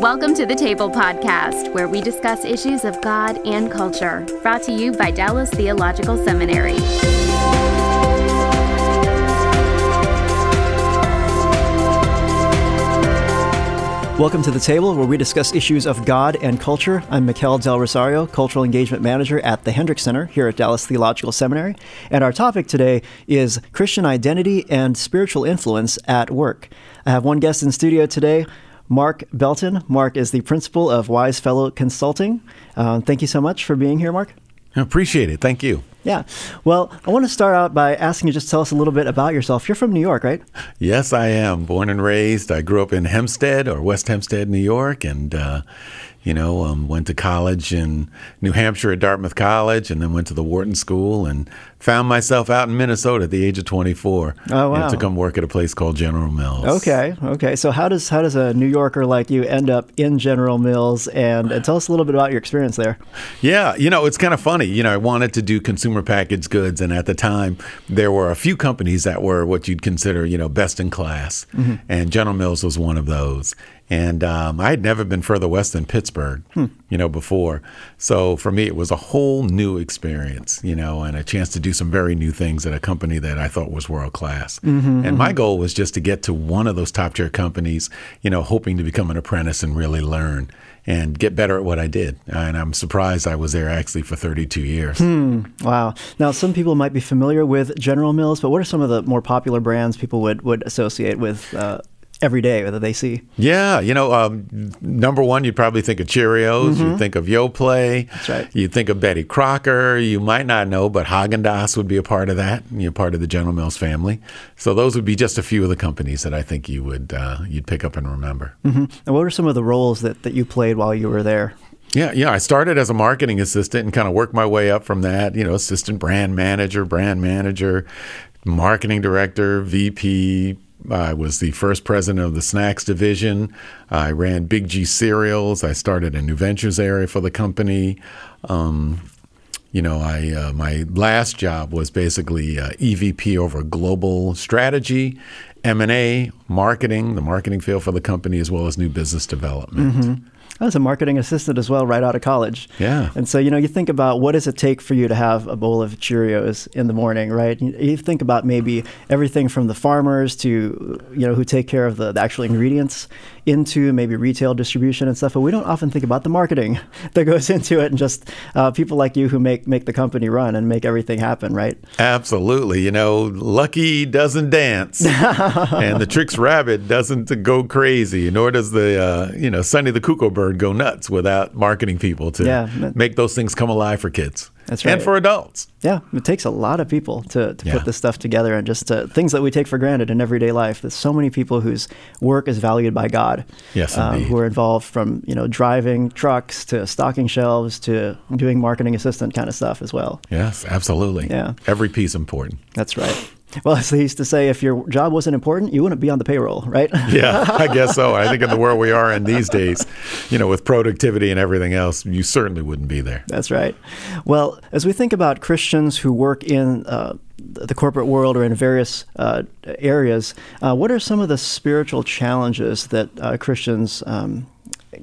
Welcome to the Table Podcast, where we discuss issues of God and culture. Brought to you by Dallas Theological Seminary. Welcome to the table where we discuss issues of God and culture. I'm Mikel Del Rosario, Cultural Engagement Manager at the Hendricks Center here at Dallas Theological Seminary. And our topic today is Christian identity and spiritual influence at work. I have one guest in studio today, Marc Belton. Marc is the principal of Wise Fellow Consulting. Um, thank you so much for being here, Marc. I appreciate it. Thank you. Yeah. Well, I want to start out by asking you just tell us a little bit about yourself. You're from New York, right? Yes, I am. Born and raised. I grew up in Hempstead or West Hempstead, New York, and uh, you know, um, went to college in New Hampshire at Dartmouth College, and then went to the Wharton School, and found myself out in Minnesota at the age of 24. Oh wow! to come work at a place called General Mills. Okay, okay. So how does how does a New Yorker like you end up in General Mills? And, and tell us a little bit about your experience there. Yeah, you know, it's kind of funny. You know, I wanted to do consumer packaged goods, and at the time, there were a few companies that were what you'd consider, you know, best in class, mm-hmm. and General Mills was one of those. And um, I had never been further west than Pittsburgh, hmm. you know, before. So for me, it was a whole new experience, you know, and a chance to do some very new things at a company that I thought was world class. Mm-hmm, and my mm-hmm. goal was just to get to one of those top tier companies, you know, hoping to become an apprentice and really learn and get better at what I did. And I'm surprised I was there actually for 32 years. Hmm. Wow. Now, some people might be familiar with General Mills, but what are some of the more popular brands people would, would associate with uh, every day that they see. Yeah, you know, um, number one, you'd probably think of Cheerios. Mm-hmm. You'd think of Yoplait. That's right. You'd think of Betty Crocker. You might not know, but Haagen Dazs would be a part of that. You're part of the General Mills family. So those would be just a few of the companies that I think you would uh, you'd pick up and remember. Mm-hmm. And what were some of the roles that, that you played while you were there? Yeah, yeah. I started as a marketing assistant and kind of worked my way up from that. You know, assistant brand manager, brand manager, marketing director, VP, I was the first president of the snacks division. I ran Big G cereals. I started a new ventures area for the company. Um, you know, I uh, my last job was basically uh, EVP over global strategy, M and A, marketing, the marketing field for the company, as well as new business development. Mm-hmm. I was a marketing assistant as well, right out of college. Yeah. And so, you know, you think about what does it take for you to have a bowl of Cheerios in the morning, right? You think about maybe everything from the farmers to, you know, who take care of the, the actual ingredients into maybe retail distribution and stuff, but we don't often think about the marketing that goes into it and just uh, people like you who make make the company run and make everything happen, right? Absolutely. You know, Lucky doesn't dance, and the Trix Rabbit doesn't go crazy, nor does the uh, you know Sonny the Cuckoo Bird go nuts without marketing people to yeah, make those things come alive for kids. That's right. And for adults. Yeah, it takes a lot of people to, to yeah. put this stuff together and just to, things that we take for granted in everyday life. There's so many people whose work is valued by God. Yes, um, who are involved from you know driving trucks to stocking shelves to doing marketing assistant kind of stuff as well. Yes, absolutely. Yeah, every piece important. That's right. Well, as they used to say, if your job wasn't important, you wouldn't be on the payroll, right? yeah, I guess so. I think in the world we are in these days, you know, with productivity and everything else, you certainly wouldn't be there. That's right. Well, as we think about Christians who work in uh, the corporate world or in various uh, areas, uh, what are some of the spiritual challenges that uh, Christians um,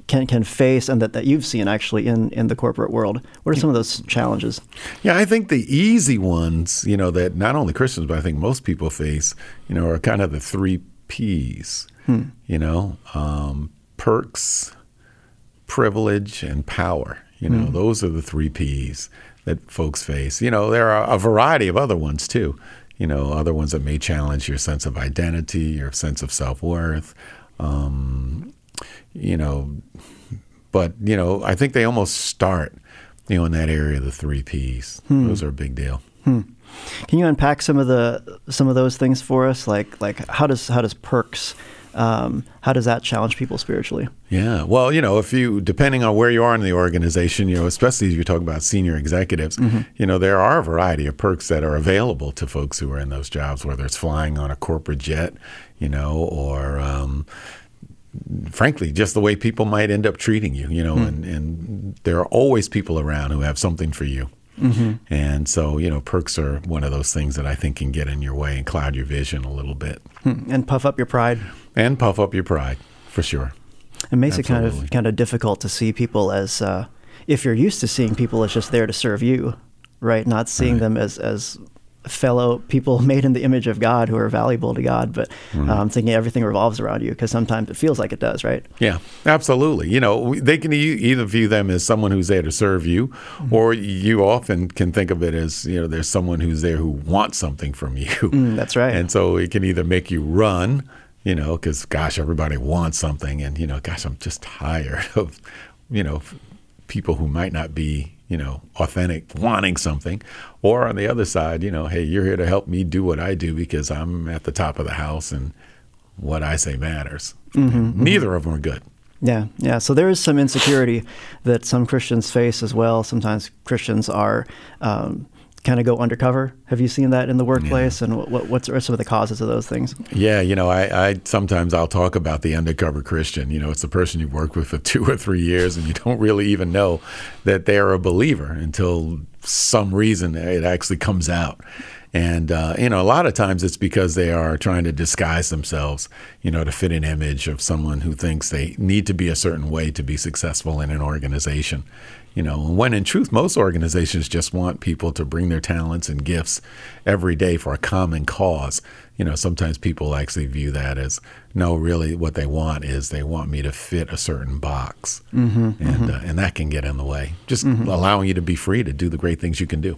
can can face and that, that you've seen actually in, in the corporate world? What are some of those challenges? Yeah, I think the easy ones, you know, that not only Christians but I think most people face, you know, are kind of the three P's. Hmm. You know, um, perks, privilege, and power. You know, hmm. those are the three P's that folks face. You know, there are a variety of other ones too. You know, other ones that may challenge your sense of identity, your sense of self worth. Um, you know, but you know, I think they almost start, you know, in that area of the three P's. Hmm. Those are a big deal. Hmm. Can you unpack some of the some of those things for us? Like like how does how does perks Um, how does that challenge people spiritually? Yeah. Well, you know, if you, depending on where you are in the organization, you know, especially if you talk about senior executives, mm-hmm. you know, there are a variety of perks that are available to folks who are in those jobs, whether it's flying on a corporate jet, you know, or, um, frankly, just the way people might end up treating you, you know, mm. and, and there are always people around who have something for you. Mm-hmm. And so, you know, perks are one of those things that I think can get in your way and cloud your vision a little bit. Hmm. And puff up your pride. And puff up your pride, for sure. It makes Absolutely. it kind of kind of difficult to see people as uh, if you're used to seeing people as just there to serve you, right? Not seeing right. them as as fellow people made in the image of God who are valuable to God, but mm-hmm. um, thinking everything revolves around you because sometimes it feels like it does, right? Yeah, absolutely. You know, they can either view them as someone who's there to serve you, mm-hmm. or you often can think of it as you know, there's someone who's there who wants something from you. Mm, that's right. And so it can either make you run, you know, because gosh, everybody wants something, and you know, gosh, I'm just tired of, you know, people who might not be you know, authentic, wanting something. Or on the other side, you know, hey, you're here to help me do what I do because I'm at the top of the house and what I say matters. Mm-hmm, Neither mm-hmm. of them are good. Yeah, yeah. So there is some insecurity that some Christians face as well. Sometimes Christians are um, kind of go undercover. Have you seen that in the workplace? Yeah. And what, what's some of the causes of those things? Yeah, you know, I, I, sometimes I'll talk about the undercover Christian. You know, it's the person you've worked with for two or three years, and you don't really even know that they're a believer until some reason it actually comes out. And uh, you know, a lot of times it's because they are trying to disguise themselves, you know, to fit an image of someone who thinks they need to be a certain way to be successful in an organization. You know, when in truth, most organizations just want people to bring their talents and gifts every day for a common cause. You know, sometimes people actually view that as no, really, what they want is they want me to fit a certain box, mm-hmm, and mm-hmm. Uh, and that can get in the way. Just mm-hmm. allowing you to be free to do the great things you can do.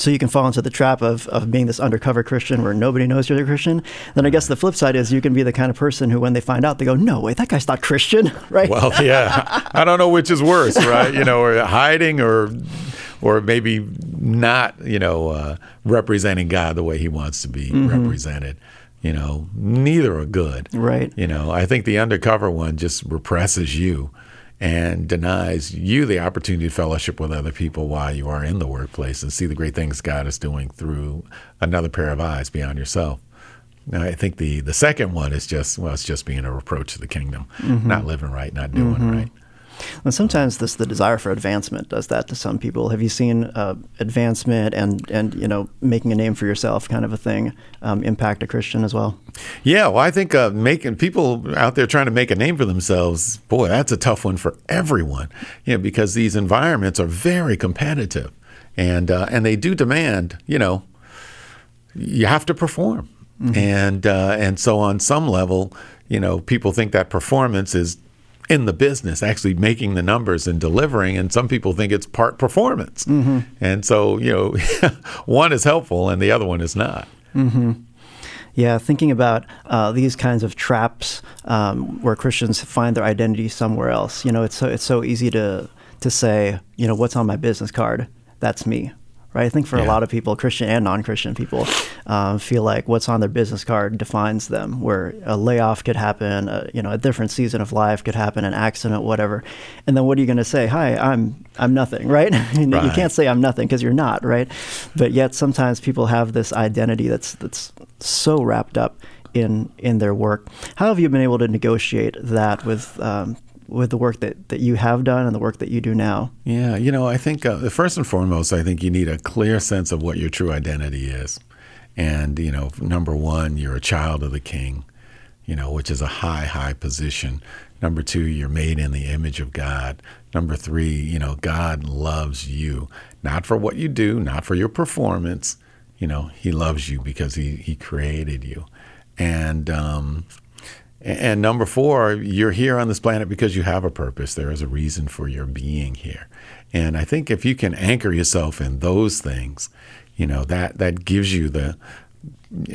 So you can fall into the trap of, of being this undercover Christian where nobody knows you're a Christian. Then I guess the flip side is you can be the kind of person who, when they find out, they go, "No way, that guy's not Christian," right? Well, yeah, I don't know which is worse, right? You know, or hiding, or or maybe not, you know, uh, representing God the way He wants to be mm-hmm. represented. You know, neither are good, right? You know, I think the undercover one just represses you and denies you the opportunity to fellowship with other people while you are in the workplace and see the great things God is doing through another pair of eyes beyond yourself. Now, I think the the second one is just well, it's just being a reproach to the kingdom, mm-hmm. not living right, not doing mm-hmm. right. And sometimes this the desire for advancement does that to some people. Have you seen uh, advancement and and you know making a name for yourself kind of a thing um, impact a Christian as well? Yeah, well, I think uh, making people out there trying to make a name for themselves, boy, that's a tough one for everyone. You know, because these environments are very competitive, and uh, and they do demand, you know, you have to perform, mm-hmm. and uh, and so on some level, you know, people think that performance is in the business, actually making the numbers and delivering. And some people think it's part performance. Mm-hmm. And so, you know, one is helpful and the other one is not. Mm-hmm. Yeah, thinking about uh, these kinds of traps um, where Christians find their identity somewhere else. You know, it's so it's so easy to to say, you know, what's on my business card? That's me, right? I think for yeah. a lot of people, Christian and non-Christian people, um, feel like what's on their business card defines them. Where a layoff could happen, a, you know, a different season of life could happen, an accident, whatever. And then what are you going to say? Hi, I'm I'm nothing, right? right. You can't say I'm nothing because you're not, right? But yet sometimes people have this identity that's that's so wrapped up in in their work. How have you been able to negotiate that with um, with the work that, that you have done and the work that you do now? Yeah, you know, I think uh, first and foremost, I think you need a clear sense of what your true identity is. And, you know, number one, you're a child of the king, you know, which is a high, high position. Number two, you're made in the image of God. Number three, you know, God loves you, not for what you do, not for your performance. You know, He loves you because He, he created you. And, um, and number four, you're here on this planet because you have a purpose. There is a reason for your being here. And I think if you can anchor yourself in those things, you know, that, that gives you the,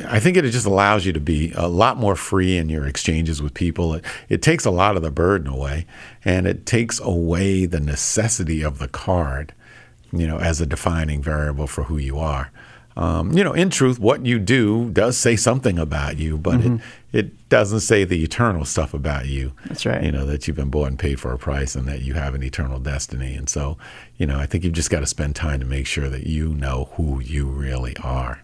I think it just allows you to be a lot more free in your exchanges with people. It, it takes a lot of the burden away and it takes away the necessity of the card, you know, as a defining variable for who you are. Um, you know, in truth, what you do does say something about you, but Mm-hmm. it, it doesn't say the eternal stuff about you. That's right. You know, that you've been bought and paid for a price and that you have an eternal destiny. And so, you know, I think you've just got to spend time to make sure that you know who you really are.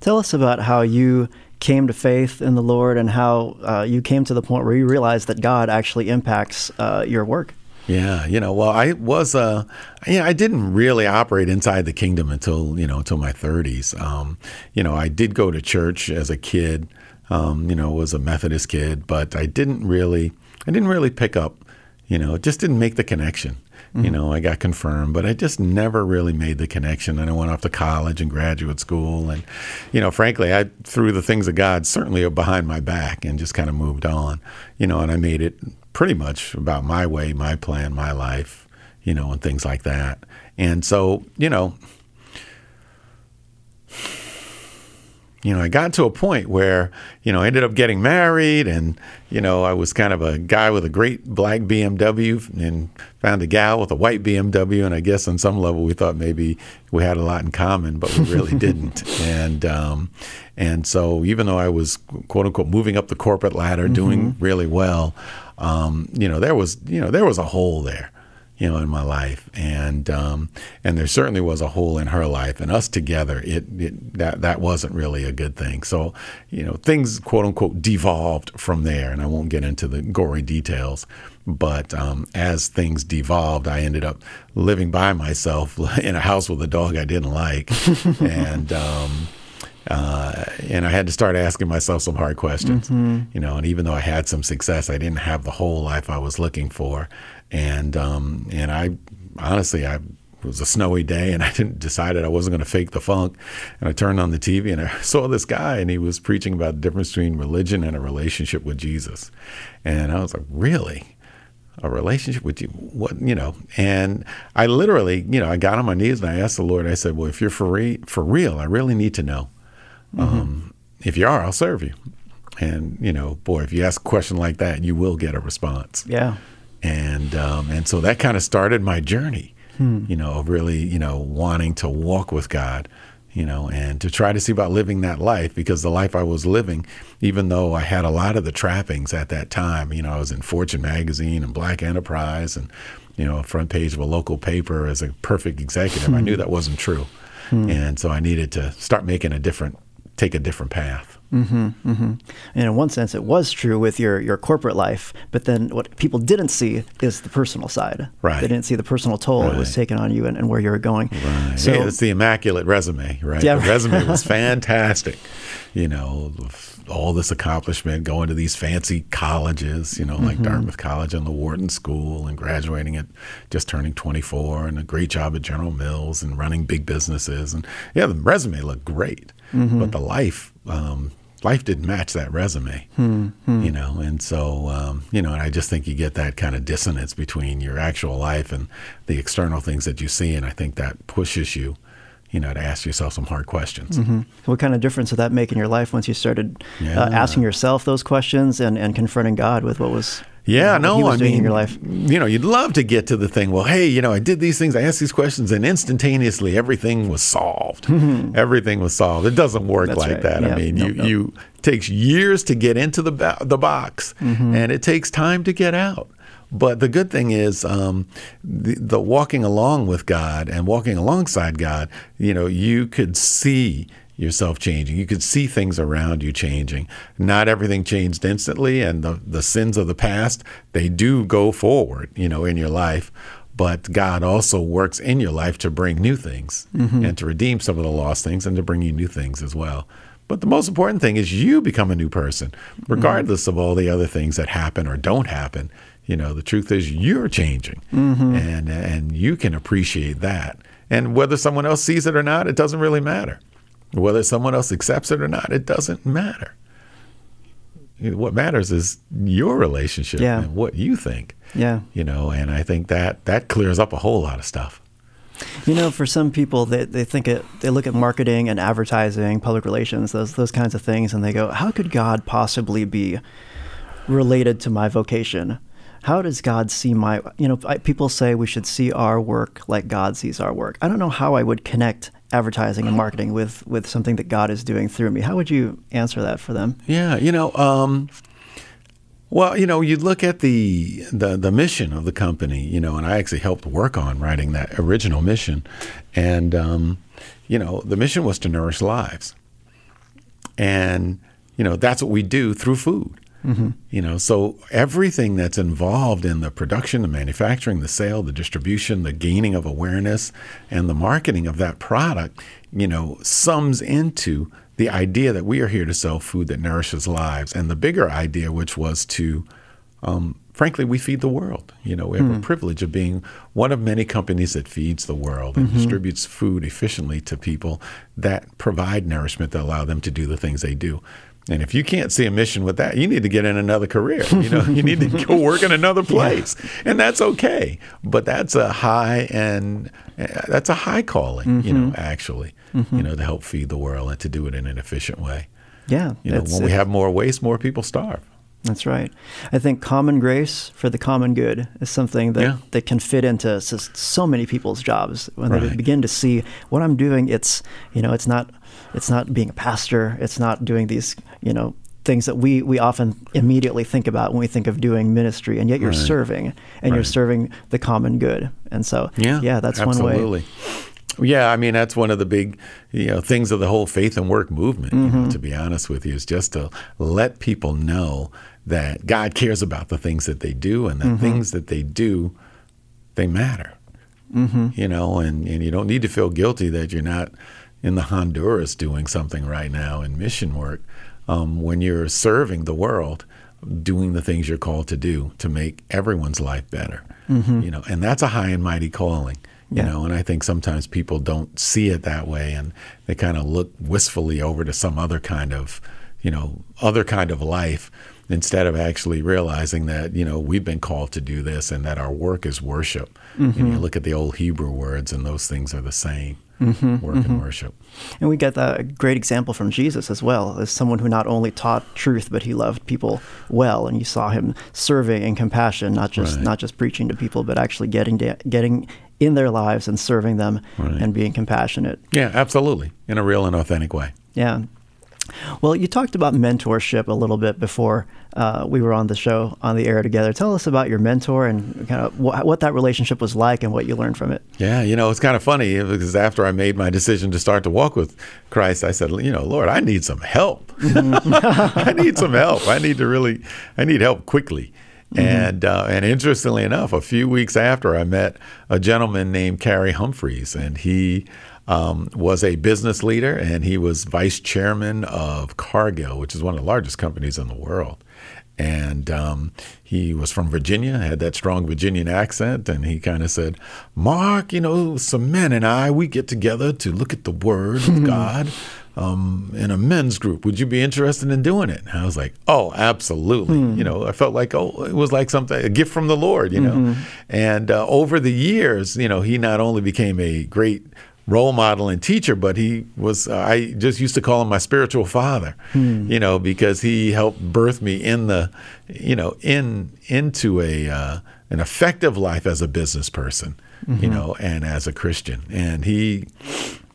Tell us about how you came to faith in the Lord and how uh, you came to the point where you realized that God actually impacts uh, your work. Yeah, you know, well, I was, uh, yeah, I didn't really operate inside the kingdom until you know until my 30s. Um, you know, I did go to church as a kid. Um, you know, was a Methodist kid, but I didn't really, I didn't really pick up. You know, it just didn't make the connection. You know, I got confirmed, but I just never really made the connection. And I went off to college and graduate school, and you know, frankly, I threw the things of God certainly behind my back and just kind of moved on. You know, and I made it pretty much about my way, my plan, my life, you know, and things like that. And so, you know, you know, I got to a point where, you know, I ended up getting married and, you know, I was kind of a guy with a great black BMW and found a gal with a white BMW. And I guess on some level we thought maybe we had a lot in common, but we really didn't. And, um, and so even though I was quote unquote moving up the corporate ladder, doing really well, um, you know, there was, you know, there was a hole there you know, in my life, and um, and there certainly was a hole in her life, and us together, it, it that that wasn't really a good thing. So, you know, things quote unquote devolved from there, and I won't get into the gory details, but um, as things devolved, I ended up living by myself in a house with a dog I didn't like, and. Um, uh, and I had to start asking myself some hard questions, you know. And even though I had some success, I didn't have the whole life I was looking for. And um, and I honestly, I it was a snowy day, and I didn't decided I wasn't going to fake the funk. And I turned on the TV, and I saw this guy, and he was preaching about the difference between religion and a relationship with Jesus. And I was like, really? a relationship with you what you know and i literally you know i got on my knees and i asked the lord i said well if you're for, re- for real i really need to know um, if you are i'll serve you. And you know boy if you ask a question like that you will get a response. Yeah. and um, and so that kind of started my journey you know of really you know wanting to walk with god you know and to try to see about living that life because the life i was living even though i had a lot of the trappings at that time you know i was in fortune magazine and black enterprise and you know front page of a local paper as a perfect executive. I knew that wasn't true. And so i needed to start making a different take a different path mm-hmm, mm-hmm. And in one sense, it was true with your, your corporate life, but then what people didn't see is the personal side. Right. They didn't see the personal toll it was Right. taken on you and, and where you were going. Right. So, yeah, it's the immaculate resume, right? Yeah, the right. resume was fantastic. You know, all this accomplishment, going to these fancy colleges, you know, like mm-hmm. Dartmouth College and the Wharton School, and graduating at just turning 24, and a great job at General Mills and running big businesses. And yeah, the resume looked great, but the life, um, life didn't match that resume, you know. And so, um, you know, and I just think you get that kind of dissonance between your actual life and the external things that you see, and I think that pushes you, you know, to ask yourself some hard questions. what kind of difference did that make in your life once you started Yeah. uh, asking yourself those questions and, and confronting God with what was Yeah, what no, I mean, in your life? you know, you'd love to get to the thing. Well, hey, you know, I did these things, I asked these questions, and instantaneously everything was solved. everything was solved. It doesn't work That's like right. that. Yeah. I mean, Nope, you nope. you takes years to get into the ba- the box, Mm-hmm. and it takes time to get out. But the good thing is, um, the, the walking along with God and walking alongside God, you know, you could see yourself changing. You could see things around you changing. Not everything changed instantly, and the, the sins of the past, they do go forward, you know, in your life. But God also works in your life to bring new things mm-hmm. and to redeem some of the lost things and to bring you new things as well. But the most important thing is you become a new person, mm-hmm. regardless of all the other things that happen or don't happen. You know, the truth is you're changing, mm-hmm. and and you can appreciate that. And whether someone else sees it or not, it doesn't really matter. Whether someone else accepts it or not, it doesn't matter. What matters is your relationship Yeah. and what you think. Yeah. You know, and I think that that clears up a whole lot of stuff. You know, for some people, they, they think it, they look at marketing and advertising, public relations, those those kinds of things, and they go, "How could God possibly be related to my vocation? How does God see my?" You know, I, people say we should see our work like God sees our work. I don't know how I would connect advertising and marketing with with something that God is doing through me. How would you answer that for them? Yeah, you know, um, well, you know, you look at the, the the mission of the company, you know, and I actually helped work on writing that original mission, and um, you know, the mission was to nourish lives, and you know, that's what we do through food. Mm-hmm. You know, so everything that's involved in the production, the manufacturing, the sale, the distribution, the gaining of awareness, and the marketing of that product, you know, sums into the idea that we are here to sell food that nourishes lives, and the bigger idea, which was to, um, frankly, we feed the world. You know, we have mm. a privilege of being one of many companies that feeds the world and mm-hmm. distributes food efficiently to people that provide nourishment that allow them to do the things they do. And if you can't see a mission with that, you need to get in another career. You know, you need to go work in another place, yeah. and that's okay. But that's a high and uh, that's a high calling. Mm-hmm. You know, mm-hmm. actually, mm-hmm. you know, to help feed the world and to do it in an efficient way. Yeah, you know, when we have more waste, more people starve. That's right. I think common grace for the common good is something that, yeah. that can fit into so many people's jobs when right. they begin to see what I'm doing. It's you know, it's not it's not being a pastor. It's not doing these you know things that we we often immediately think about when we think of doing ministry, and yet you're right. serving and right. you're serving the common good. And so yeah, yeah, that's absolutely. one way. Yeah, I mean that's one of the big, you know, things of the whole faith and work movement. Mm-hmm. You know, mm-hmm. to be honest with you, is just to let people know that God cares about the things that they do, and the mm-hmm. things that they do, they matter. Mm-hmm. You know, and and you don't need to feel guilty that you're not in the Honduras doing something right now in mission work um, when you're serving the world, doing the things you're called to do to make everyone's life better. Mm-hmm. You know, and that's a high and mighty calling you yeah. know and i think sometimes people don't see it that way and they kind of look wistfully over to some other kind of you know other kind of life instead of actually realizing that you know we've been called to do this and that our work is worship mm-hmm. and you look at the old hebrew words and those things are the same mm-hmm, work mm-hmm. and worship and we get that great example from jesus as well as someone who not only taught truth but he loved people well and you saw him serving in compassion not just right. not just preaching to people but actually getting to, getting in their lives and serving them right. and being compassionate. Yeah, absolutely. In a real and authentic way. Yeah. Well, you talked about mentorship a little bit before uh, we were on the show on the air together. Tell us about your mentor and kind of wh- what that relationship was like and what you learned from it. Yeah, you know, it's kind of funny because after I made my decision to start to walk with Christ, I said, you know, Lord, I need some help. I need some help. I need to really, I need help quickly. Mm-hmm. And uh, and interestingly enough, a few weeks after I met a gentleman named Carey Humphreys, and he um, was a business leader and he was vice chairman of Cargill, which is one of the largest companies in the world. And um, he was from Virginia, had that strong Virginian accent, and he kind of said, Marc, you know, some men and I, we get together to look at the Word of God um, in a men's group. Would you be interested in doing it? And I was like, oh, absolutely. Mm. You know, I felt like, oh, it was like something, a gift from the Lord, you know. Mm-hmm. And uh, over the years, you know, he not only became a great role model and teacher, but he was, uh, I just used to call him my spiritual father, mm. you know, because he helped birth me in the, you know, in, into a, uh, an effective life as a business person, mm-hmm. you know, and as a Christian. And he,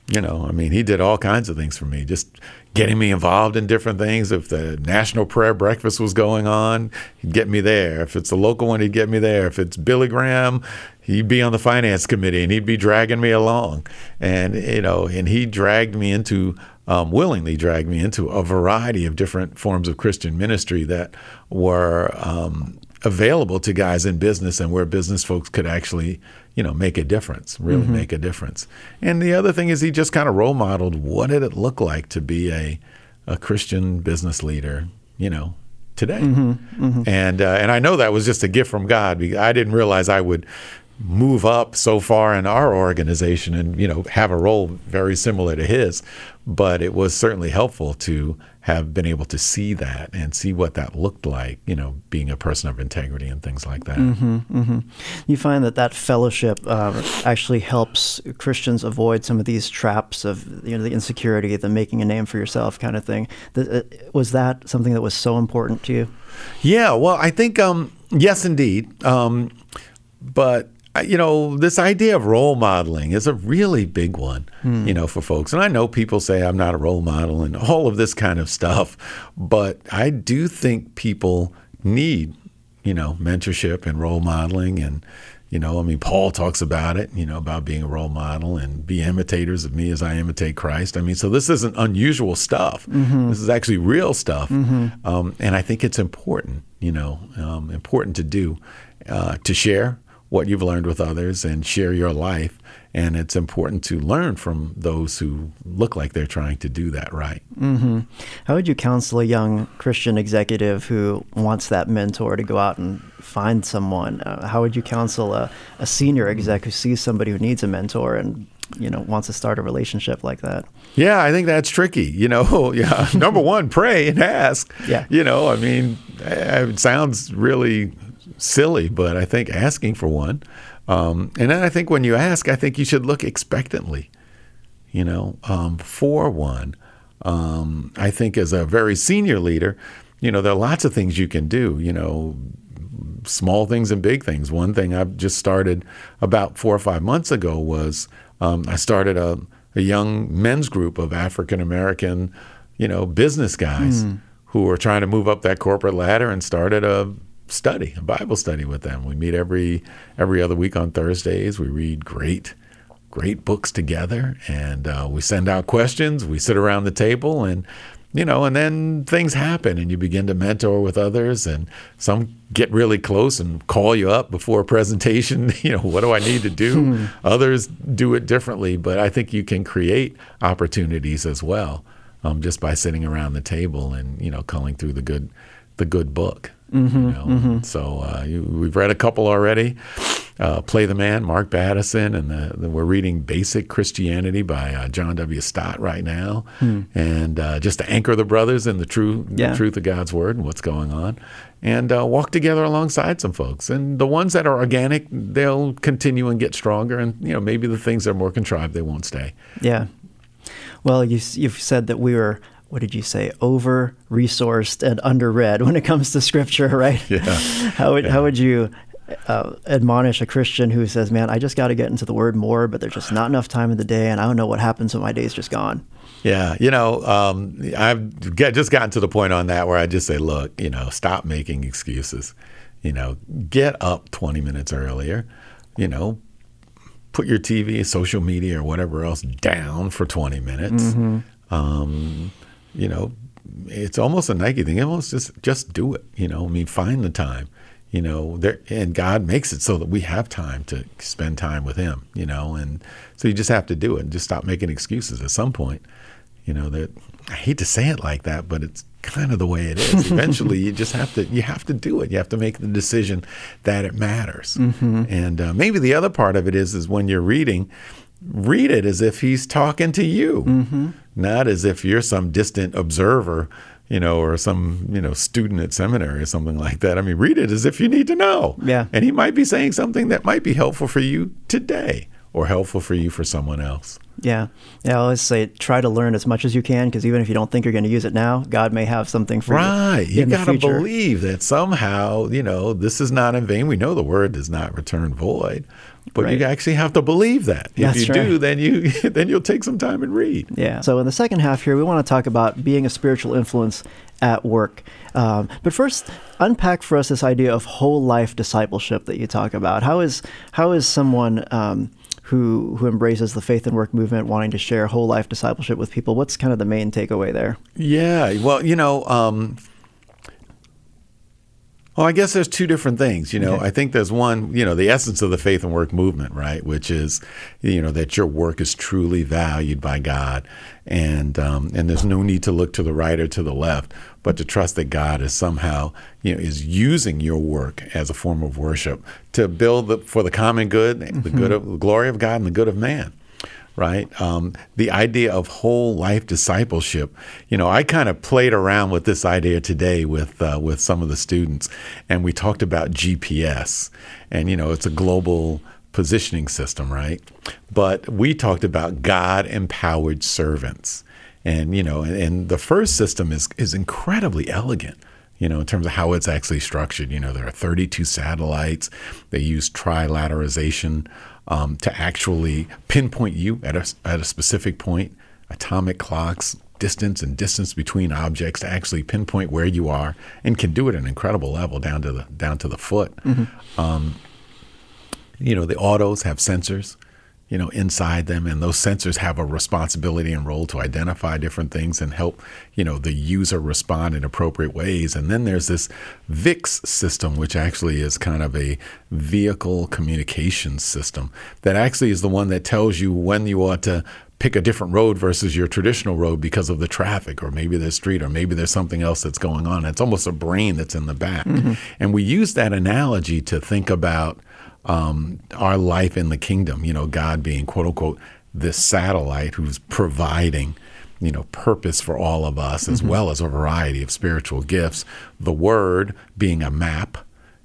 you know, I mean, he did all kinds of things for me, just getting me involved in different things. If the National Prayer Breakfast was going on, he'd get me there. If it's a local one, he'd get me there. If it's Billy Graham, he'd be on the finance committee and he'd be dragging me along. And, you know, and he dragged me into, um, willingly dragged me into a variety of different forms of Christian ministry that were um, available to guys in business and where business folks could actually you know, make a difference, really mm-hmm. make a difference. And the other thing is he just kind of role modeled what did it look like to be a, a Christian business leader, you know, today. Mm-hmm. Mm-hmm. And uh, and I know that was just a gift from God. because I didn't realize I would move up so far in our organization and you know have a role very similar to his but it was certainly helpful to have been able to see that and see what that looked like you know being a person of integrity and things like that. Mm-hmm, mm-hmm. you find that that fellowship uh, actually helps christians avoid some of these traps of you know the insecurity the making a name for yourself kind of thing. Uh, was that something that was so important to you? Yeah well i think um, yes indeed. Um, but you know, this idea of role modeling is a really big one, hmm. you know, for folks. And I know people say I'm not a role model and all of this kind of stuff, but I do think people need, you know, mentorship and role modeling and you know, I mean, Paul talks about it, you know, about being a role model and be imitators of me as I imitate Christ. I mean, so this isn't unusual stuff. Mm-hmm. This is actually real stuff. Mm-hmm. Um, and I think it's important, you know, um, important to do, uh, to share what you've learned with others and share your life. And it's important to learn from those who look like they're trying to do that right. Mm-hmm. How would you counsel a young Christian executive who wants that mentor to go out and find someone? Uh, how would you counsel a, a senior exec who sees somebody who needs a mentor and you know wants to start a relationship like that yeah i think that's tricky you know yeah number one pray and ask yeah you know i mean it sounds really silly, but I think asking for one. Um, and then I think when you ask, I think you should look expectantly, you know, um, for one. Um, I think as a very senior leader, you know, there are lots of things you can do, you know, small things and big things. One thing I've just started about four or five months ago was um, I started a, a, young men's group of African American, you know, business guys mm. who are trying to move up that corporate ladder and started a study, a Bible study with them. We meet every every other week on Thursdays. We read great great books together, and uh, we send out questions. We sit around the table, and you know, and then things happen, and you begin to mentor with others, and some get really close and call you up before a presentation. You know, what do I need to do? Hmm. Others do it differently, but I think you can create opportunities as well, um, just by sitting around the table and you know, culling through the good the good book. Mm-hmm, you know? mm-hmm. So uh, you, we've read a couple already. Uh, Play the Man, Mark Batterson, and the, the, we're reading Basic Christianity by uh, John W. Stott right now, hmm. and uh, just to anchor the brothers in the true yeah. the truth of God's word and what's going on, and uh, walk together alongside some folks. And the ones that are organic, they'll continue and get stronger, and you know maybe the things that are more contrived, they won't stay. Yeah. Well, you, you've said that we were what did you say over resourced and underread when it comes to scripture right? Yeah. How would yeah. how would you uh, admonish a christian who says man i just got to get into the word more but there's just not enough time in the day and i don't know what happens when my day's just gone. Yeah you know um, i've get, just gotten to the point on that where i just say look you know stop making excuses. You know get up 20 minutes earlier. You know put your tv social media or whatever else down for 20 minutes. Mm-hmm. um, you know, it's almost a Nike thing. Almost just just do it. You know, I mean, find the time. You know, there and God makes it so that we have time to spend time with Him. You know, and so you just have to do it and just stop making excuses at some point. You know that I hate to say it like that, but it's kind of the way it is. Eventually, you just have to you have to do it. You have to make the decision that it matters. Mm-hmm. And uh, maybe the other part of it is is when you're reading, read it as if He's talking to you. Mm-hmm not as if you're some distant observer, you know, or some, you know, student at seminary or something like that. I mean, read it as if you need to know. Yeah. And he might be saying something that might be helpful for you today or helpful for you for someone else. Yeah. Yeah, I always say try to learn as much as you can because even if you don't think you're going to use it now, God may have something for right. you. Right. You got to believe that somehow, you know, this is not in vain. We know the word does not return void. But right. you actually have to believe that. If you right. do, then you then you'll take some time and read. Yeah. So in the second half here, we want to talk about being a spiritual influence at work. Um, but first, unpack for us this idea of whole life discipleship that you talk about. How is how is someone um, who who embraces the faith and work movement wanting to share whole life discipleship with people? What's kind of the main takeaway there? Yeah. Well, you know. Um, well, I guess there's two different things. You know, okay. I think there's one, you know, the essence of the faith and work movement, right? Which is, you know, that your work is truly valued by God, and um, and there's no need to look to the right or to the left, but to trust that God is somehow, you know, is using your work as a form of worship to build the, for the common good, mm-hmm. the good of the glory of God and the good of man right? Um, the idea of whole life discipleship. You know, I kind of played around with this idea today with uh, with some of the students, and we talked about GPS, and you know, it's a global positioning system, right? But we talked about God empowered servants, and you know, and, and the first system is is incredibly elegant you know, in terms of how it's actually structured. You know, there are 32 satellites. They use trilateralization um, to actually pinpoint you at a, at a specific point, atomic clocks, distance and distance between objects to actually pinpoint where you are, and can do it at an incredible level down to the down to the foot. Mm-hmm. Um, you know, the autos have sensors you know, inside them. And those sensors have a responsibility and role to identify different things and help, you know, the user respond in appropriate ways. And then there's this VIX system, which actually is kind of a vehicle communications system that actually is the one that tells you when you ought to pick a different road versus your traditional road because of the traffic or maybe the street or maybe there's something else that's going on. It's almost a brain that's in the back. Mm-hmm. And we use that analogy to think about um, our life in the kingdom, you know, God being quote unquote this satellite who's providing, you know, purpose for all of us as mm-hmm. well as a variety of spiritual gifts. The word being a map,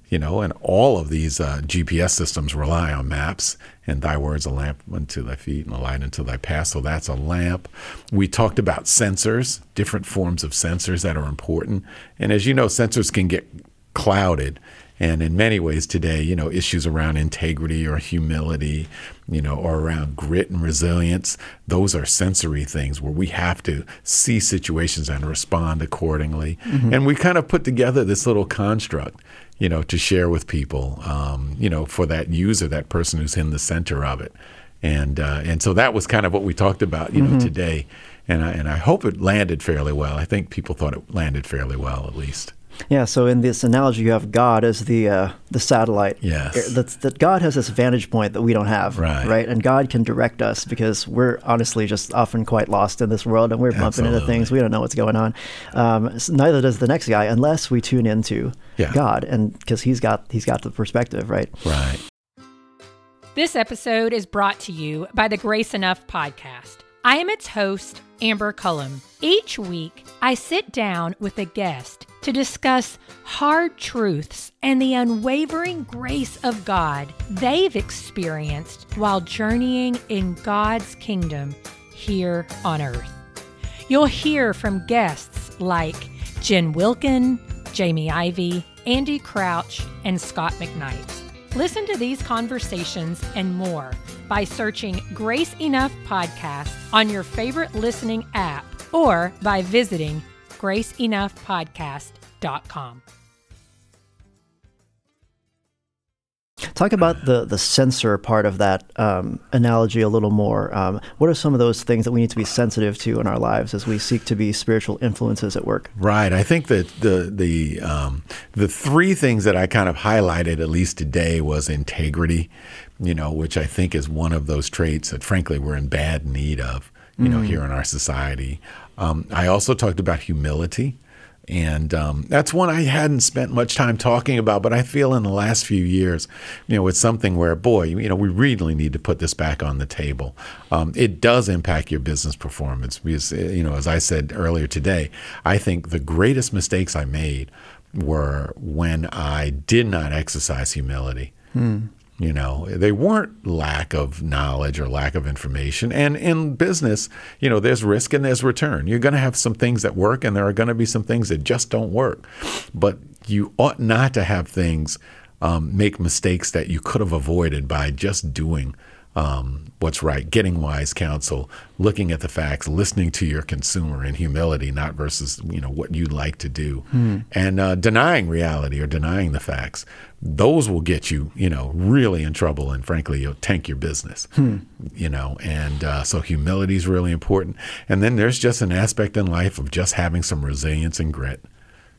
you know, and all of these uh, GPS systems rely on maps. And thy word's a lamp unto thy feet and a light unto thy path. So that's a lamp. We talked about sensors, different forms of sensors that are important. And as you know, sensors can get clouded and in many ways today, you know, issues around integrity or humility, you know, or around grit and resilience, those are sensory things where we have to see situations and respond accordingly. Mm-hmm. And we kind of put together this little construct, you know, to share with people, um, you know, for that user, that person who's in the center of it. And uh, and so that was kind of what we talked about, you know, mm-hmm. today. And I, and I hope it landed fairly well. I think people thought it landed fairly well, at least. Yeah. So in this analogy, you have God as the uh, the satellite. Yes. That, that God has this vantage point that we don't have. Right. Right. And God can direct us because we're honestly just often quite lost in this world, and we're bumping Absolutely. into things we don't know what's going on. Um, so neither does the next guy, unless we tune into yeah. God, and because he's got he's got the perspective. Right. Right. This episode is brought to you by the Grace Enough podcast. I am its host, Amber Cullum. Each week, I sit down with a guest to discuss hard truths and the unwavering grace of God they've experienced while journeying in God's kingdom here on earth. You'll hear from guests like Jen Wilkin, Jamie Ivey, Andy Crouch, and Scot McKnight. Listen to these conversations and more by searching Grace Enough Podcast on your favorite listening app or by visiting graceenoughpodcast.com. Talk about the the sensor part of that um, analogy a little more. Um, what are some of those things that we need to be sensitive to in our lives as we seek to be spiritual influences at work? Right. I think that the the um, the three things that I kind of highlighted at least today was integrity, you know, which I think is one of those traits that frankly we're in bad need of, you mm-hmm. know, here in our society. Um, I also talked about humility. And um, that's one I hadn't spent much time talking about, but I feel in the last few years, you know, it's something where, boy, you know, we really need to put this back on the table. Um, it does impact your business performance because, you know, as I said earlier today, I think the greatest mistakes I made were when I did not exercise humility. Hmm. You know, they weren't lack of knowledge or lack of information. And in business, you know, there's risk and there's return. You're going to have some things that work and there are going to be some things that just don't work. But you ought not to have things um, make mistakes that you could have avoided by just doing um, what's right, getting wise counsel, looking at the facts, listening to your consumer in humility, not versus you know what you'd like to do, hmm. and uh, denying reality or denying the facts. Those will get you, you know, really in trouble, and frankly, you'll tank your business. Hmm. You know, and uh, so humility is really important. And then there's just an aspect in life of just having some resilience and grit.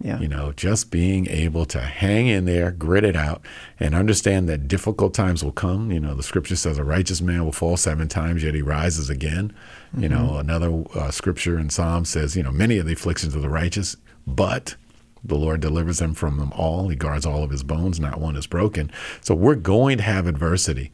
Yeah. You know, just being able to hang in there, grit it out, and understand that difficult times will come. You know, the scripture says a righteous man will fall seven times, yet he rises again. Mm-hmm. You know, mm-hmm. another uh, scripture in Psalm says, you know, many of the afflictions of the righteous, but the Lord delivers them from them all. He guards all of his bones, not one is broken. So we're going to have adversity,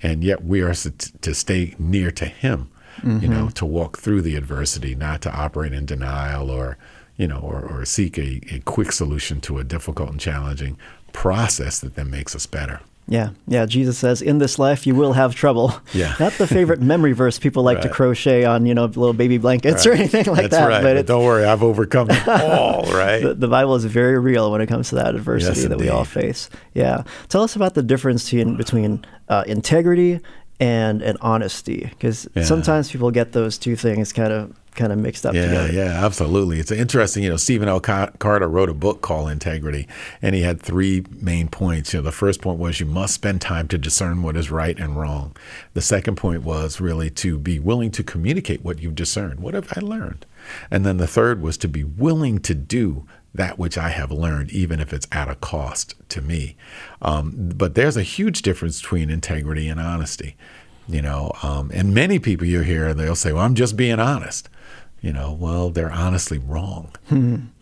and yet we are to stay near to Him, mm-hmm. you know, mm-hmm. to walk through the adversity, not to operate in denial or you know, or, or seek a, a quick solution to a difficult and challenging process that then makes us better. Yeah, yeah. Jesus says, "In this life, you will have trouble." Yeah. not the favorite memory verse people like to crochet on, you know, little baby blankets or anything like That's that. right. But But don't worry, I've overcome them all, right? the, the Bible is very real when it comes to that adversity Yes, that we all face. Yeah. Tell us about the difference between, between uh, integrity and and honesty, because Yeah. sometimes people get those two things kind of kind of mixed up Yeah, together. yeah, absolutely. It's interesting. You know, Stephen L. Ca- Carter wrote a book called Integrity, and he had three main points. You know, the first point was you must spend time to discern what is right and wrong. The second point was really to be willing to communicate what you've discerned. What have I learned? And then the third was to be willing to do that which I have learned, even if it's at a cost to me. Um, but there's a huge difference between integrity and honesty. You know, um, and many people you hear they'll say, "Well, I'm just being honest." You know, well, they're honestly wrong.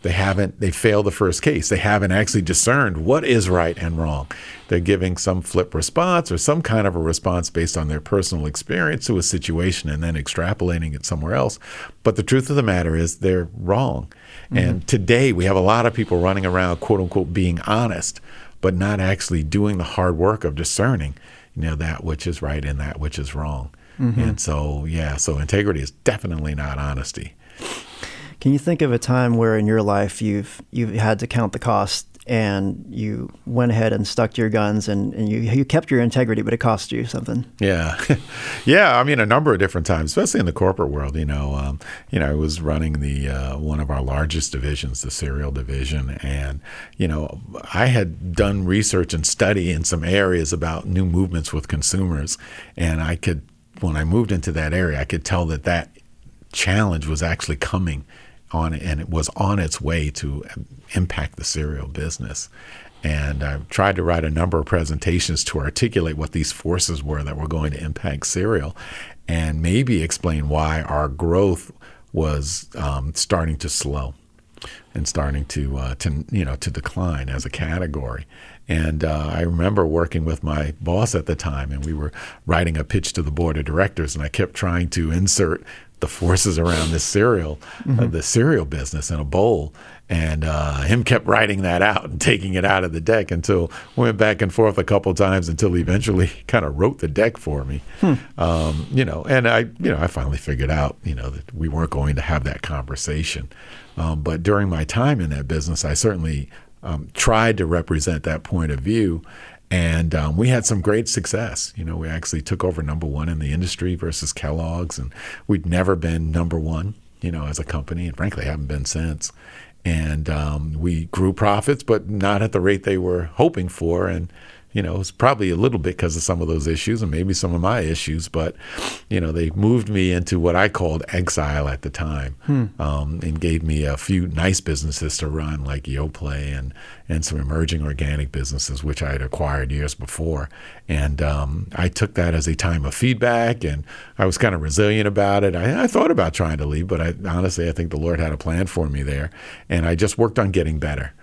They haven't, they failed the first case. They haven't actually discerned what is right and wrong. They're giving some flip response or some kind of a response based on their personal experience to a situation and then extrapolating it somewhere else. But the truth of the matter is they're wrong. And today we have a lot of people running around, quote unquote, being honest, but not actually doing the hard work of discerning, you know, that which is right and that which is wrong. Mm-hmm. And so, yeah, so integrity is definitely not honesty. Can you think of a time where in your life you've you've had to count the cost and you went ahead and stuck to your guns and, and you you kept your integrity, but it cost you something? Yeah, yeah. I mean, a number of different times, especially in the corporate world. You know, um, you know, I was running the uh, one of our largest divisions, the cereal division, and you know, I had done research and study in some areas about new movements with consumers, and I could, when I moved into that area, I could tell that that challenge was actually coming on and it was on its way to impact the cereal business. And I tried to write a number of presentations to articulate what these forces were that were going to impact cereal and maybe explain why our growth was um, starting to slow and starting to uh, to you know to decline as a category. And uh, I remember working with my boss at the time, and we were writing a pitch to the board of directors, and I kept trying to insert the forces around this cereal, uh, the cereal business in a bowl. And uh, him kept writing that out and taking it out of the deck until we went back and forth a couple times until he eventually kind of wrote the deck for me. Um, you know, and I, you know, I finally figured out, you know, that we weren't going to have that conversation. Um, but during my time in that business, I certainly um, tried to represent that point of view. And um, we had some great success. You know, we actually took over number one in the industry versus Kellogg's, and we'd never been number one, you know, as a company, and frankly, haven't been since. And um, we grew profits, but not at the rate they were hoping for. And you know, it's probably a little bit because of some of those issues and maybe some of my issues, but, you know, they moved me into what I called exile at the time um, and gave me a few nice businesses to run, like Yoplait and, and some emerging organic businesses, which I had acquired years before. And um, I took that as a time of feedback and I was kind of resilient about it. I, I thought about trying to leave, but I, honestly, I think the Lord had a plan for me there. And I just worked on getting better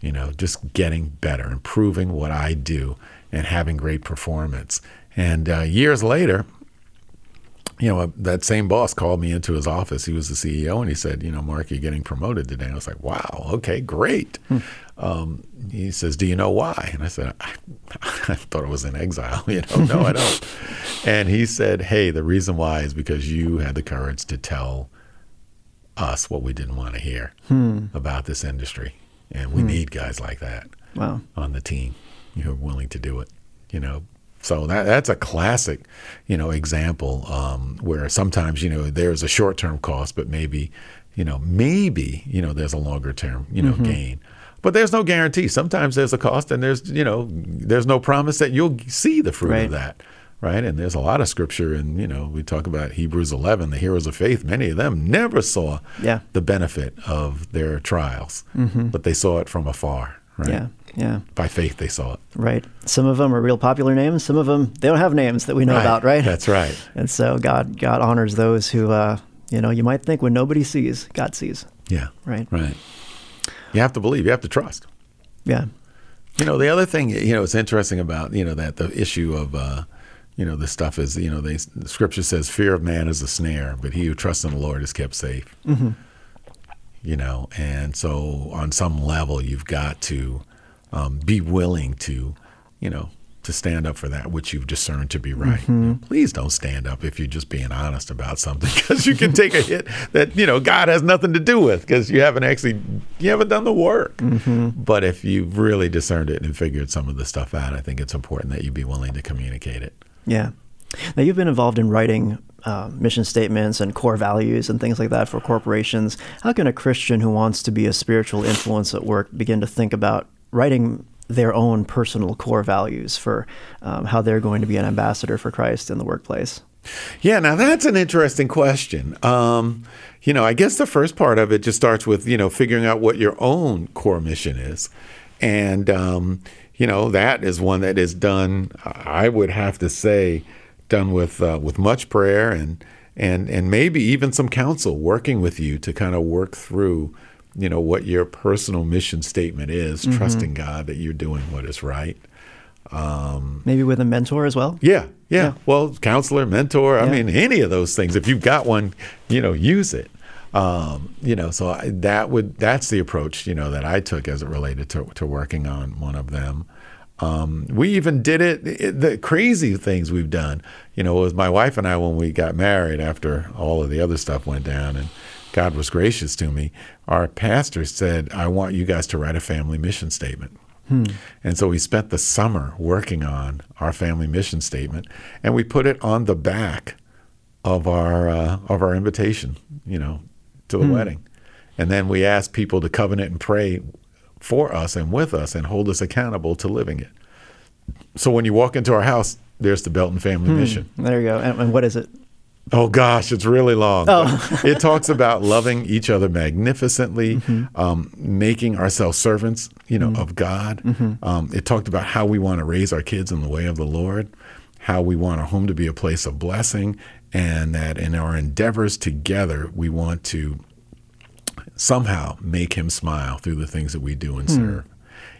you know, just getting better, improving what I do, and having great performance. And uh, years later, you know, that same boss called me into his office. He was the CEO, and he said, "You know, Marc, you're getting promoted today." And I was like, "Wow, okay, great." Um, he says, "Do you know why?" And I said, I, "I thought I was in exile." You know, no, I don't. and he said, "Hey, the reason why is because you had the courage to tell us what we didn't want to hear about this industry, and we need guys like that." Wow. on the team who are willing to do it. You know, so that that's a classic, you know, example um, where sometimes you know there's a short term cost, but maybe, you know, maybe you know there's a longer term you know gain. But there's no guarantee. Sometimes there's a cost, and there's you know there's no promise that you'll see the fruit Right. of that. Right, and there's a lot of scripture, and you know we talk about Hebrews 11, the heroes of faith. Many of them never saw Yeah. the benefit of their trials, but they saw it from afar. Right, Yeah. Yeah. by faith they saw it. Right. Some of them are real popular names. Some of them they don't have names that we know about, right? That's right. And so God God honors those who uh, you know, you might think when nobody sees, God sees. Yeah. Right. Right. You have to believe. You have to trust. Yeah. You know, the other thing, you know, it's interesting about, you know, that the issue of, uh, you know, this stuff is, you know, they, the scripture says, fear of man is a snare, but he who trusts in the Lord is kept safe. You know, and so on some level, you've got to um, be willing to, you know, to stand up for that which you've discerned to be right. Mm-hmm. Please don't stand up if you're just being honest about something because you can take a hit that you know God has nothing to do with because you haven't actually you haven't done the work. Mm-hmm. But if you've really discerned it and figured some of the stuff out, I think it's important that you be willing to communicate it. Yeah. Now, you've been involved in writing uh, mission statements and core values and things like that for corporations. How can a Christian who wants to be a spiritual influence at work begin to think about writing their own personal core values for um, how they're going to be an ambassador for Christ in the workplace? Yeah, now that's an interesting question. Um, you know, I guess the first part of it just starts with, you know, figuring out what your own core mission is. And, um, you know, that is one that is done, I would have to say, done with uh, with much prayer and and and maybe even some counsel working with you to kind of work through you know what your personal mission statement is mm-hmm. trusting god that you're doing what is right um, maybe with a mentor as well yeah yeah, yeah. well counselor mentor yeah. i mean any of those things if you've got one you know use it um, you know so I, that would that's the approach you know that i took as it related to, to working on one of them um, we even did it, it, the crazy things we've done. You know, it was my wife and I when we got married after all of the other stuff went down, and God was gracious to me. Our pastor said, I want you guys to write a family mission statement. Hmm. And so we spent the summer working on our family mission statement, and we put it on the back of our uh, of our invitation, you know, to the hmm. wedding. And then we ask people to covenant and pray for us and with us and hold us accountable to living it. So when you walk into our house, there's the Belton family hmm, mission. There you go. And, and, what is it? Oh gosh, it's really long. Oh. it talks about loving each other magnificently, mm-hmm. um, making ourselves servants, you know, mm-hmm. of God. Mm-hmm. Um, it talked about how we want to raise our kids in the way of the Lord, how we want our home to be a place of blessing, and that in our endeavors together, we want to somehow make him smile through the things that we do and hmm. serve.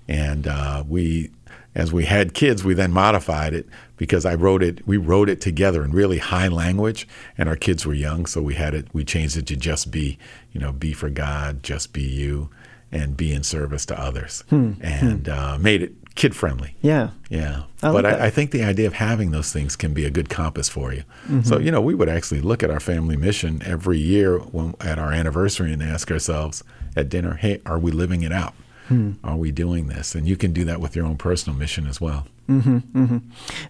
And uh, we, as we had kids, we then modified it because I wrote it. We wrote it together in really high language, and our kids were young, so we had it. We changed it to just be, you know, be for God, just be you, and be in service to others, hmm. and hmm. Uh, made it kid friendly. Yeah. Yeah. I but I, I, think the idea of having those things can be a good compass for you. Mm-hmm. So, you know, we would actually look at our family mission every year when, at our anniversary and ask ourselves at dinner, hey, are we living it out? Hmm. Are we doing this? And you can do that with your own personal mission as well. Mm-hmm, mm-hmm.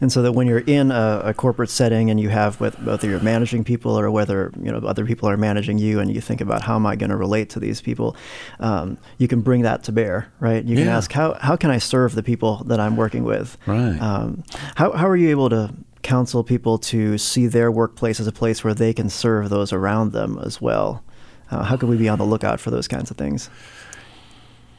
And so that when you're in a, a, corporate setting and you have with whether you're managing people or whether you know other people are managing you, and you think about how am I going to relate to these people, um, you can bring that to bear, right? You can yeah. ask how how can I serve the people that I'm working with? Right. Um, how how are you able to counsel people to see their workplace as a place where they can serve those around them as well? Uh, how can we be on the lookout for those kinds of things?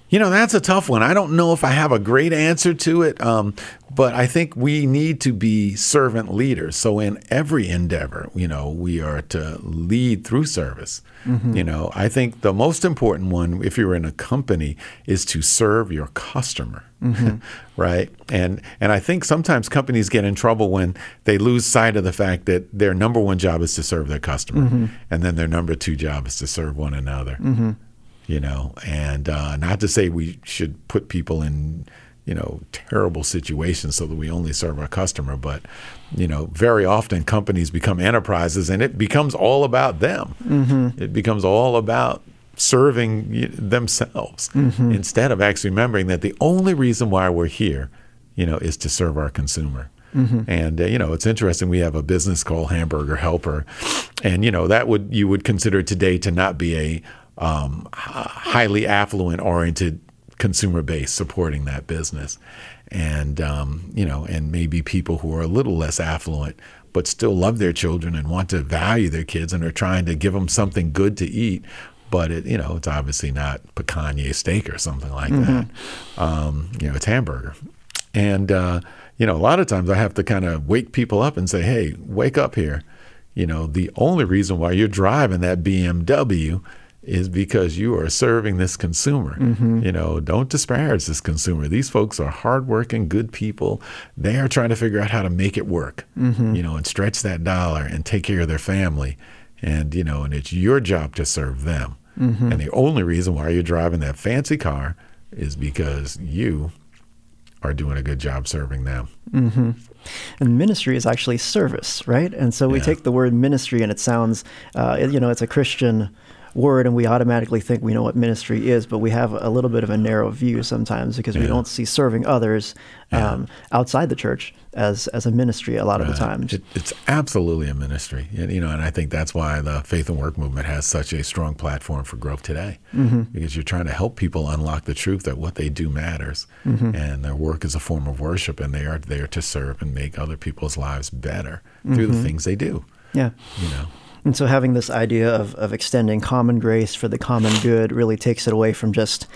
You know, that's a tough one. I don't know if I have a great answer to it, um, but I think we need to be servant leaders. So, in every endeavor, you know, we are to lead through service. Mm-hmm. You know, I think the most important one, if you're in a company, is to serve your customer. Mm-hmm. right and and i think sometimes companies get in trouble when they lose sight of the fact that their number one job is to serve their customer mm-hmm. and then their number two job is to serve one another mm-hmm you know, and uh, not to say we should put people in, you know, terrible situations so that we only serve our customer, but you know, very often companies become enterprises and it becomes all about them. Mm-hmm. It becomes all about serving themselves mm-hmm. instead of actually remembering that the only reason why we're here, you know, is to serve our consumer. Mm-hmm. And uh, you know, it's interesting. We have a business called Hamburger Helper, and you know that would you would consider today to not be a um, highly affluent oriented consumer base supporting that business. And um, you know and maybe people who are a little less affluent but still love their children and want to value their kids and are trying to give them something good to eat. But it you know it's obviously not picanha steak or something like mm-hmm. that. Um, you know it's hamburger. And uh, you know a lot of times i have to kind of wake people up and say hey wake up here. You know the only reason why you're driving that bmw is because you are serving this consumer. Mm-hmm. You know, don't disparage this consumer. These folks are hardworking, good people. They are trying to figure out how to make it work, mm-hmm. you know, and stretch that dollar and take care of their family. And, you know, and it's your job to serve them. Mm-hmm. And the only reason why you're driving that fancy car is because you are doing a good job serving them. Mm-hmm. And ministry is actually service, right? And so we Yeah. take the word ministry, and it sounds, uh, you know, it's a Christian word, and we automatically think we know what ministry is, but we have a little bit of a narrow view sometimes because we don't see serving others um, outside the church as as a ministry a lot of the Right. times. It, it's absolutely a ministry, and, you know, and I think that's why the faith and work movement has such a strong platform for growth today, Mm-hmm. because you're trying to help people unlock the truth that what they do matters, Mm-hmm. and their work is a form of worship, and they are there to serve and make other people's lives better through Mm-hmm. the things they do. yeah. You know, And so having this idea of, of extending common grace for the common good really takes it away from just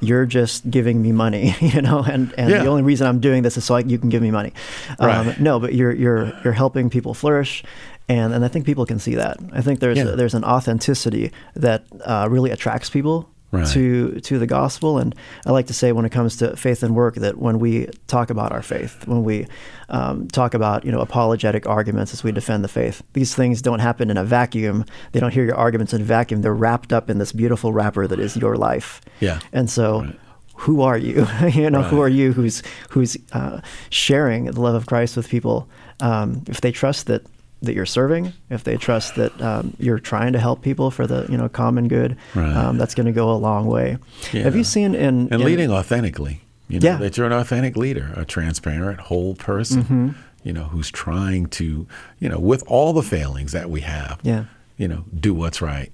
you're just giving me money, you know, and, and Yeah. the only reason I'm doing this is so I, you can give me money. Um, Right. no, but you're you're you're helping people flourish, and and I think people can see that. I think there's Yeah. there's an authenticity that uh, really attracts people. Right. To to the gospel, and I like to say when it comes to faith and work that when we talk about our faith, when we um, talk about you know apologetic arguments as we defend the faith, these things don't happen in a vacuum. They don't hear your arguments in a vacuum. They're wrapped up in this beautiful wrapper that is your life. Yeah. And so, Right. who are you? you know, who are you? Who's who's uh, sharing the love of Christ with people? Um, if they trust that that you're serving, if they trust that um, you're trying to help people for the you know common good, Right. um, that's going to go a long way. Have you seen in and in- leading authentically. You know, Yeah. that you're an authentic leader, a transparent, whole person. Mm-hmm. You know, who's trying to, you know, with all the failings that we have, Yeah. you know, do what's right.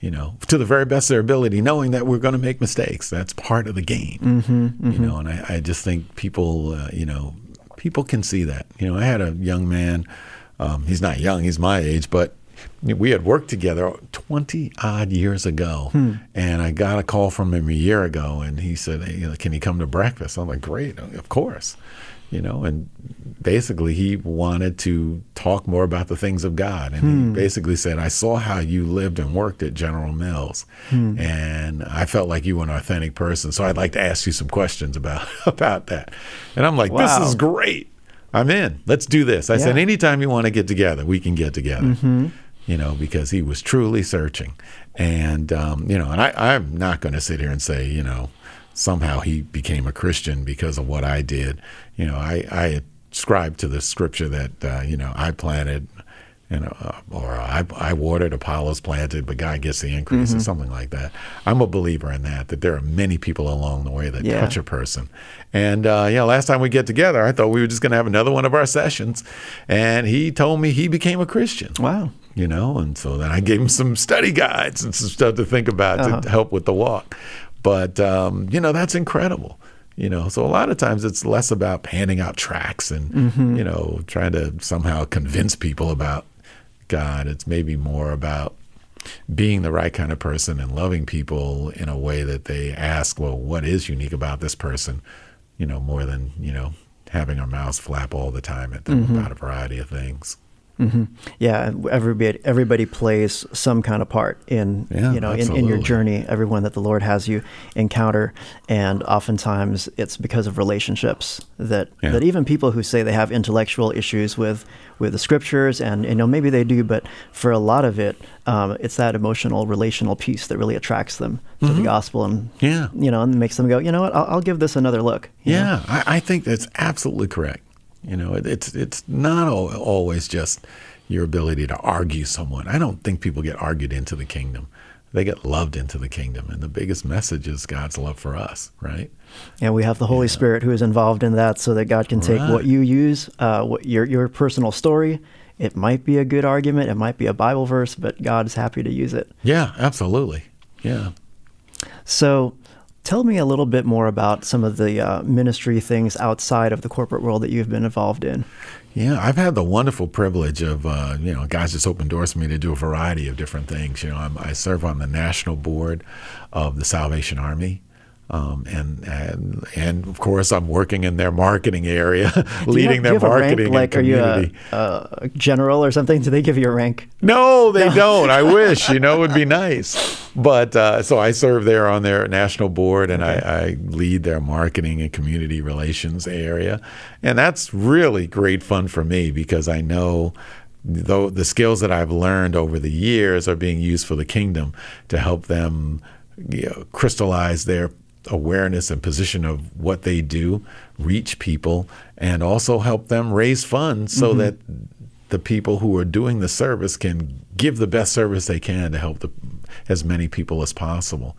You know, to the very best of their ability, knowing that we're going to make mistakes. That's part of the game. Mm-hmm, You know, and I, I just think people, uh, you know, people can see that. You know, I had a young man. Um, he's not young; he's my age, but we had worked together 20 odd years ago. Hmm. And I got a call from him a year ago, and he said, hey, you know, Can he come to breakfast? I'm like, Great, of course. You know, and basically he wanted to talk more about the things of God. And he hmm. basically said, I saw how you lived and worked at General Mills, hmm. and I felt like you were an authentic person. So I'd like to ask you some questions about, about that. And I'm like, Wow. This is great. I'm in. Let's do this. I said, anytime you want to get together, we can get together. Mm-hmm. You know, because he was truly searching, and um, you know, and I, I'm not going to sit here and say, you know, somehow he became a Christian because of what I did. You know, I, I ascribe to the scripture that uh, you know I planted, you know, uh, or I, I watered, Apollos planted, but God gets the increase, Mm-hmm. or something like that. I'm a believer in that. That there are many people along the way that Yeah. touch a person. And uh, yeah, last time we get together, I thought we were just going to have another one of our sessions, and he told me he became a Christian. wow. You know, and so then I gave him some study guides and some stuff to think about Uh-huh. to help with the walk. But um, you know, that's incredible. You know, so a lot of times it's less about handing out tracks and Mm-hmm. you know trying to somehow convince people about God. It's maybe more about being the right kind of person and loving people in a way that they ask, well, what is unique about this person? You know, more than you know having our mouths flap all the time at them Mm-hmm. about a variety of things. Yeah, everybody everybody plays some kind of part in Yeah, you know in, in your journey. Everyone that the Lord has you encounter, and oftentimes it's because of relationships that Yeah. that even people who say they have intellectual issues with with the scriptures, and you know maybe they do, but for a lot of it, um, it's that emotional relational piece that really attracts them to the gospel, and Mm-hmm. Yeah. you know, and makes them go, you know what, I'll, I'll give this another look. Yeah, I, I think that's absolutely correct. You know, it, it's it's not always just your ability to argue someone. I don't think people get argued into the kingdom. They get loved into the kingdom, and the biggest message is God's love for us, right? And we have the Holy Spirit who is involved in that so that God can take what you use, uh, what your, your personal story. It might be a good argument, it might be a Bible verse, but God is happy to use it. Yeah, absolutely. Yeah. So tell me a little bit more about some of the uh, ministry things outside of the corporate world that you've been involved in. Yeah, I've had the wonderful privilege of, uh, you know, guys just opened doors for me to do a variety of different things. You know, I'm, I serve on the national board of the Salvation Army. Um, and, and and of course, I'm working in their marketing area, leading have- their rank? marketing Like, and are you community. a, a general or something? Do they give you a rank? No, they don't. I wish, you know, it would be nice. But uh, so I serve there on their national board and I, I lead their marketing and community relations area. And that's really great fun for me because I know though the skills that I've learned over the years are being used for the kingdom to help them you know, crystallize their awareness and position of what they do, reach people, and also help them raise funds so that the people who are doing the service can give the best service they can to help the, as many people as possible.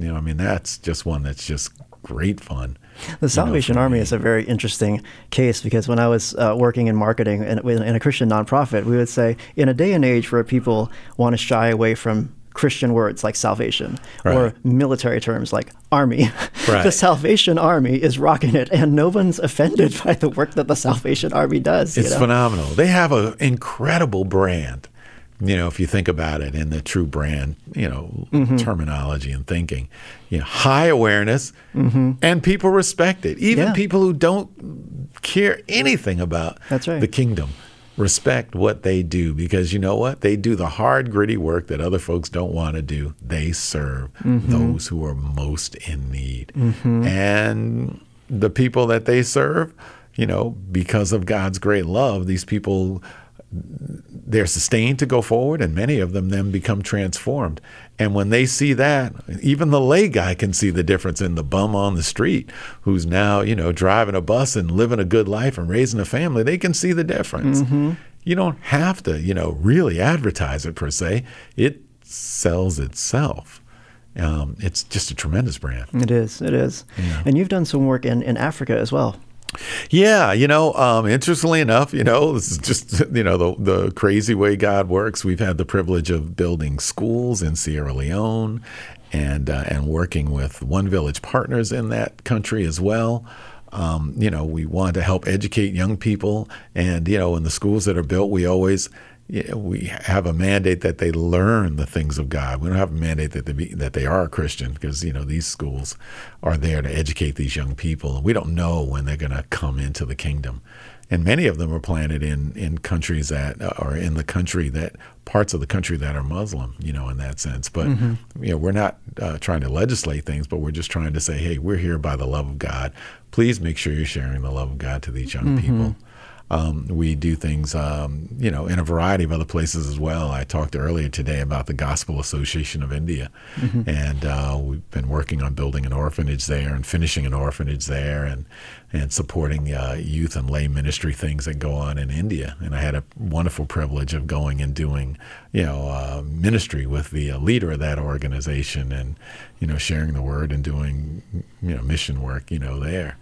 You know, I mean, that's just one that's just great fun. The Salvation for Army me. is a very interesting case because when I was uh, working in marketing in, in a Christian nonprofit, we would say in a day and age where people want to shy away from Christian words like salvation or military terms like army, the Salvation Army is rocking it, and no one's offended by the work that the Salvation Army does. you It's know? phenomenal. They have an incredible brand. You know, if you think about it in the true brand, you know, Mm-hmm. terminology and thinking, you know, high awareness, and people respect it. Even Mm-hmm. Yeah. people who don't care anything about That's right. the kingdom respect what they do because you know what? They do the hard, gritty work that other folks don't want to do. They serve Mm-hmm. those who are most in need. And the people that they serve, you know, because of God's great love, these people they're sustained to go forward, and many of them then become transformed. And when they see that, even the lay guy can see the difference in the bum on the street who's now, you know, driving a bus and living a good life and raising a family. They can see the difference. You don't have to, you know, really advertise it per se. It sells itself. Um, it's just a tremendous brand. It is. It is. And you've done some work in, in Africa as well. Yeah, you know, um, interestingly enough, you know, this is just you know the the crazy way God works. We've had the privilege of building schools in Sierra Leone, and uh, and working with One Village partners in that country as well. Um, you know, we want to help educate young people, and you know, in the schools that are built, we always yeah, we have a mandate that they learn the things of God. We don't have a mandate that they be, that they are a Christian because you know these schools are there to educate these young people. We don't know when they're going to come into the kingdom, and many of them are planted in in countries that uh, are in the country that parts of the country that are Muslim. You know, in that sense. But mm-hmm. you know, we're not uh, trying to legislate things, but we're just trying to say, hey, we're here by the love of God. Please make sure you're sharing the love of God to these young mm-hmm. people. Um, we do things, um, you know, in a variety of other places as well. I talked earlier today about the Gospel Association of India, and uh, we've been working on building an orphanage there and finishing an orphanage there, and and supporting uh, youth and lay ministry things that go on in India. And I had a wonderful privilege of going and doing, you know, uh, ministry with the uh, leader of that organization, and you know, sharing the word and doing, you know, mission work, you know, there.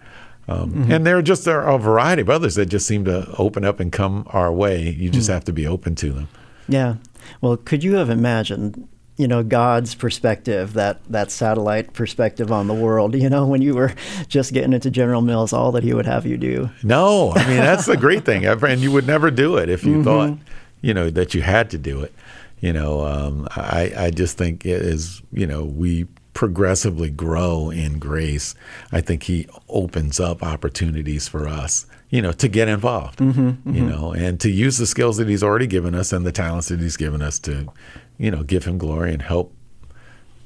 Um, And there are just there are a variety of others that just seem to open up and come our way. You just have to be open to them. Yeah. Well, could you have imagined, you know, God's perspective, that that satellite perspective on the world, you know, when you were just getting into General Mills, all that he would have you do? No, I mean that's the great thing, and you would never do it if you thought, you know, that you had to do it. You know, um, I I just think it is, you know, we progressively grow in grace. I think He opens up opportunities for us, you know, to get involved, mm-hmm, you mm-hmm. know, and to use the skills that He's already given us and the talents that He's given us to, you know, give Him glory and help,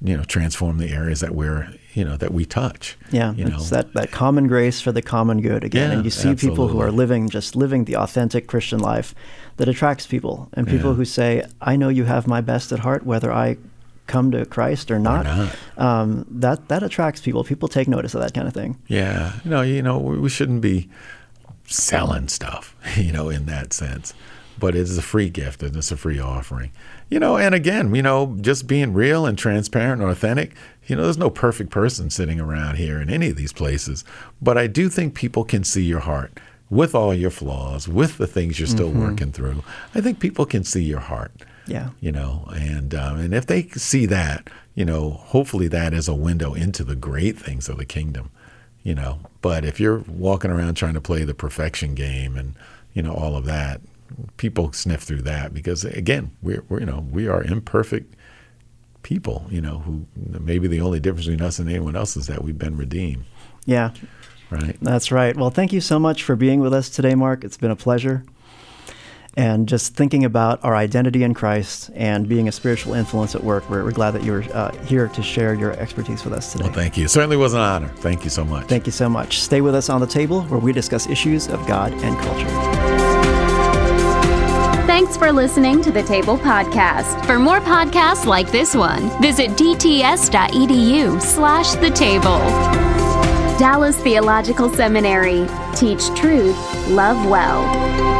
you know, transform the areas that we're, you know, that we touch. Yeah, you know, it's that, that common grace for the common good again. Yeah, and you see people who are living, just living the authentic Christian life that attracts people. And people Yeah. who say, I know you have my best at heart, whether I come to Christ or not. not. Um, that, that attracts people. People take notice of that kind of thing. Yeah, no, you know, we we shouldn't be selling stuff, you know, in that sense. But it's a free gift and it's a free offering, you know. And again, you know, just being real and transparent and authentic. You know, there's no perfect person sitting around here in any of these places, but I do think people can see your heart with all your flaws, with the things you're still working through. I think people can see your heart Yeah. you know and um, and if they see that you know hopefully that is a window into the great things of the kingdom you know but if you're walking around trying to play the perfection game and you know all of that people sniff through that because again we're, we're you know we are imperfect people you know who maybe the only difference between us and anyone else is that we've been redeemed Yeah. right That's right. Well, thank you so much for being with us today, Marc. It's been a pleasure. And just thinking about our identity in Christ and being a spiritual influence at work, we're, we're glad that you were uh, here to share your expertise with us today. well thank you it certainly was an honor thank you so much Thank you so much. Stay with us on the table where we discuss issues of God and culture. Thanks for listening to the Table Podcast. For more podcasts like this one, visit dts.edu slash the table. Dallas Theological Seminary. Teach truth, love well.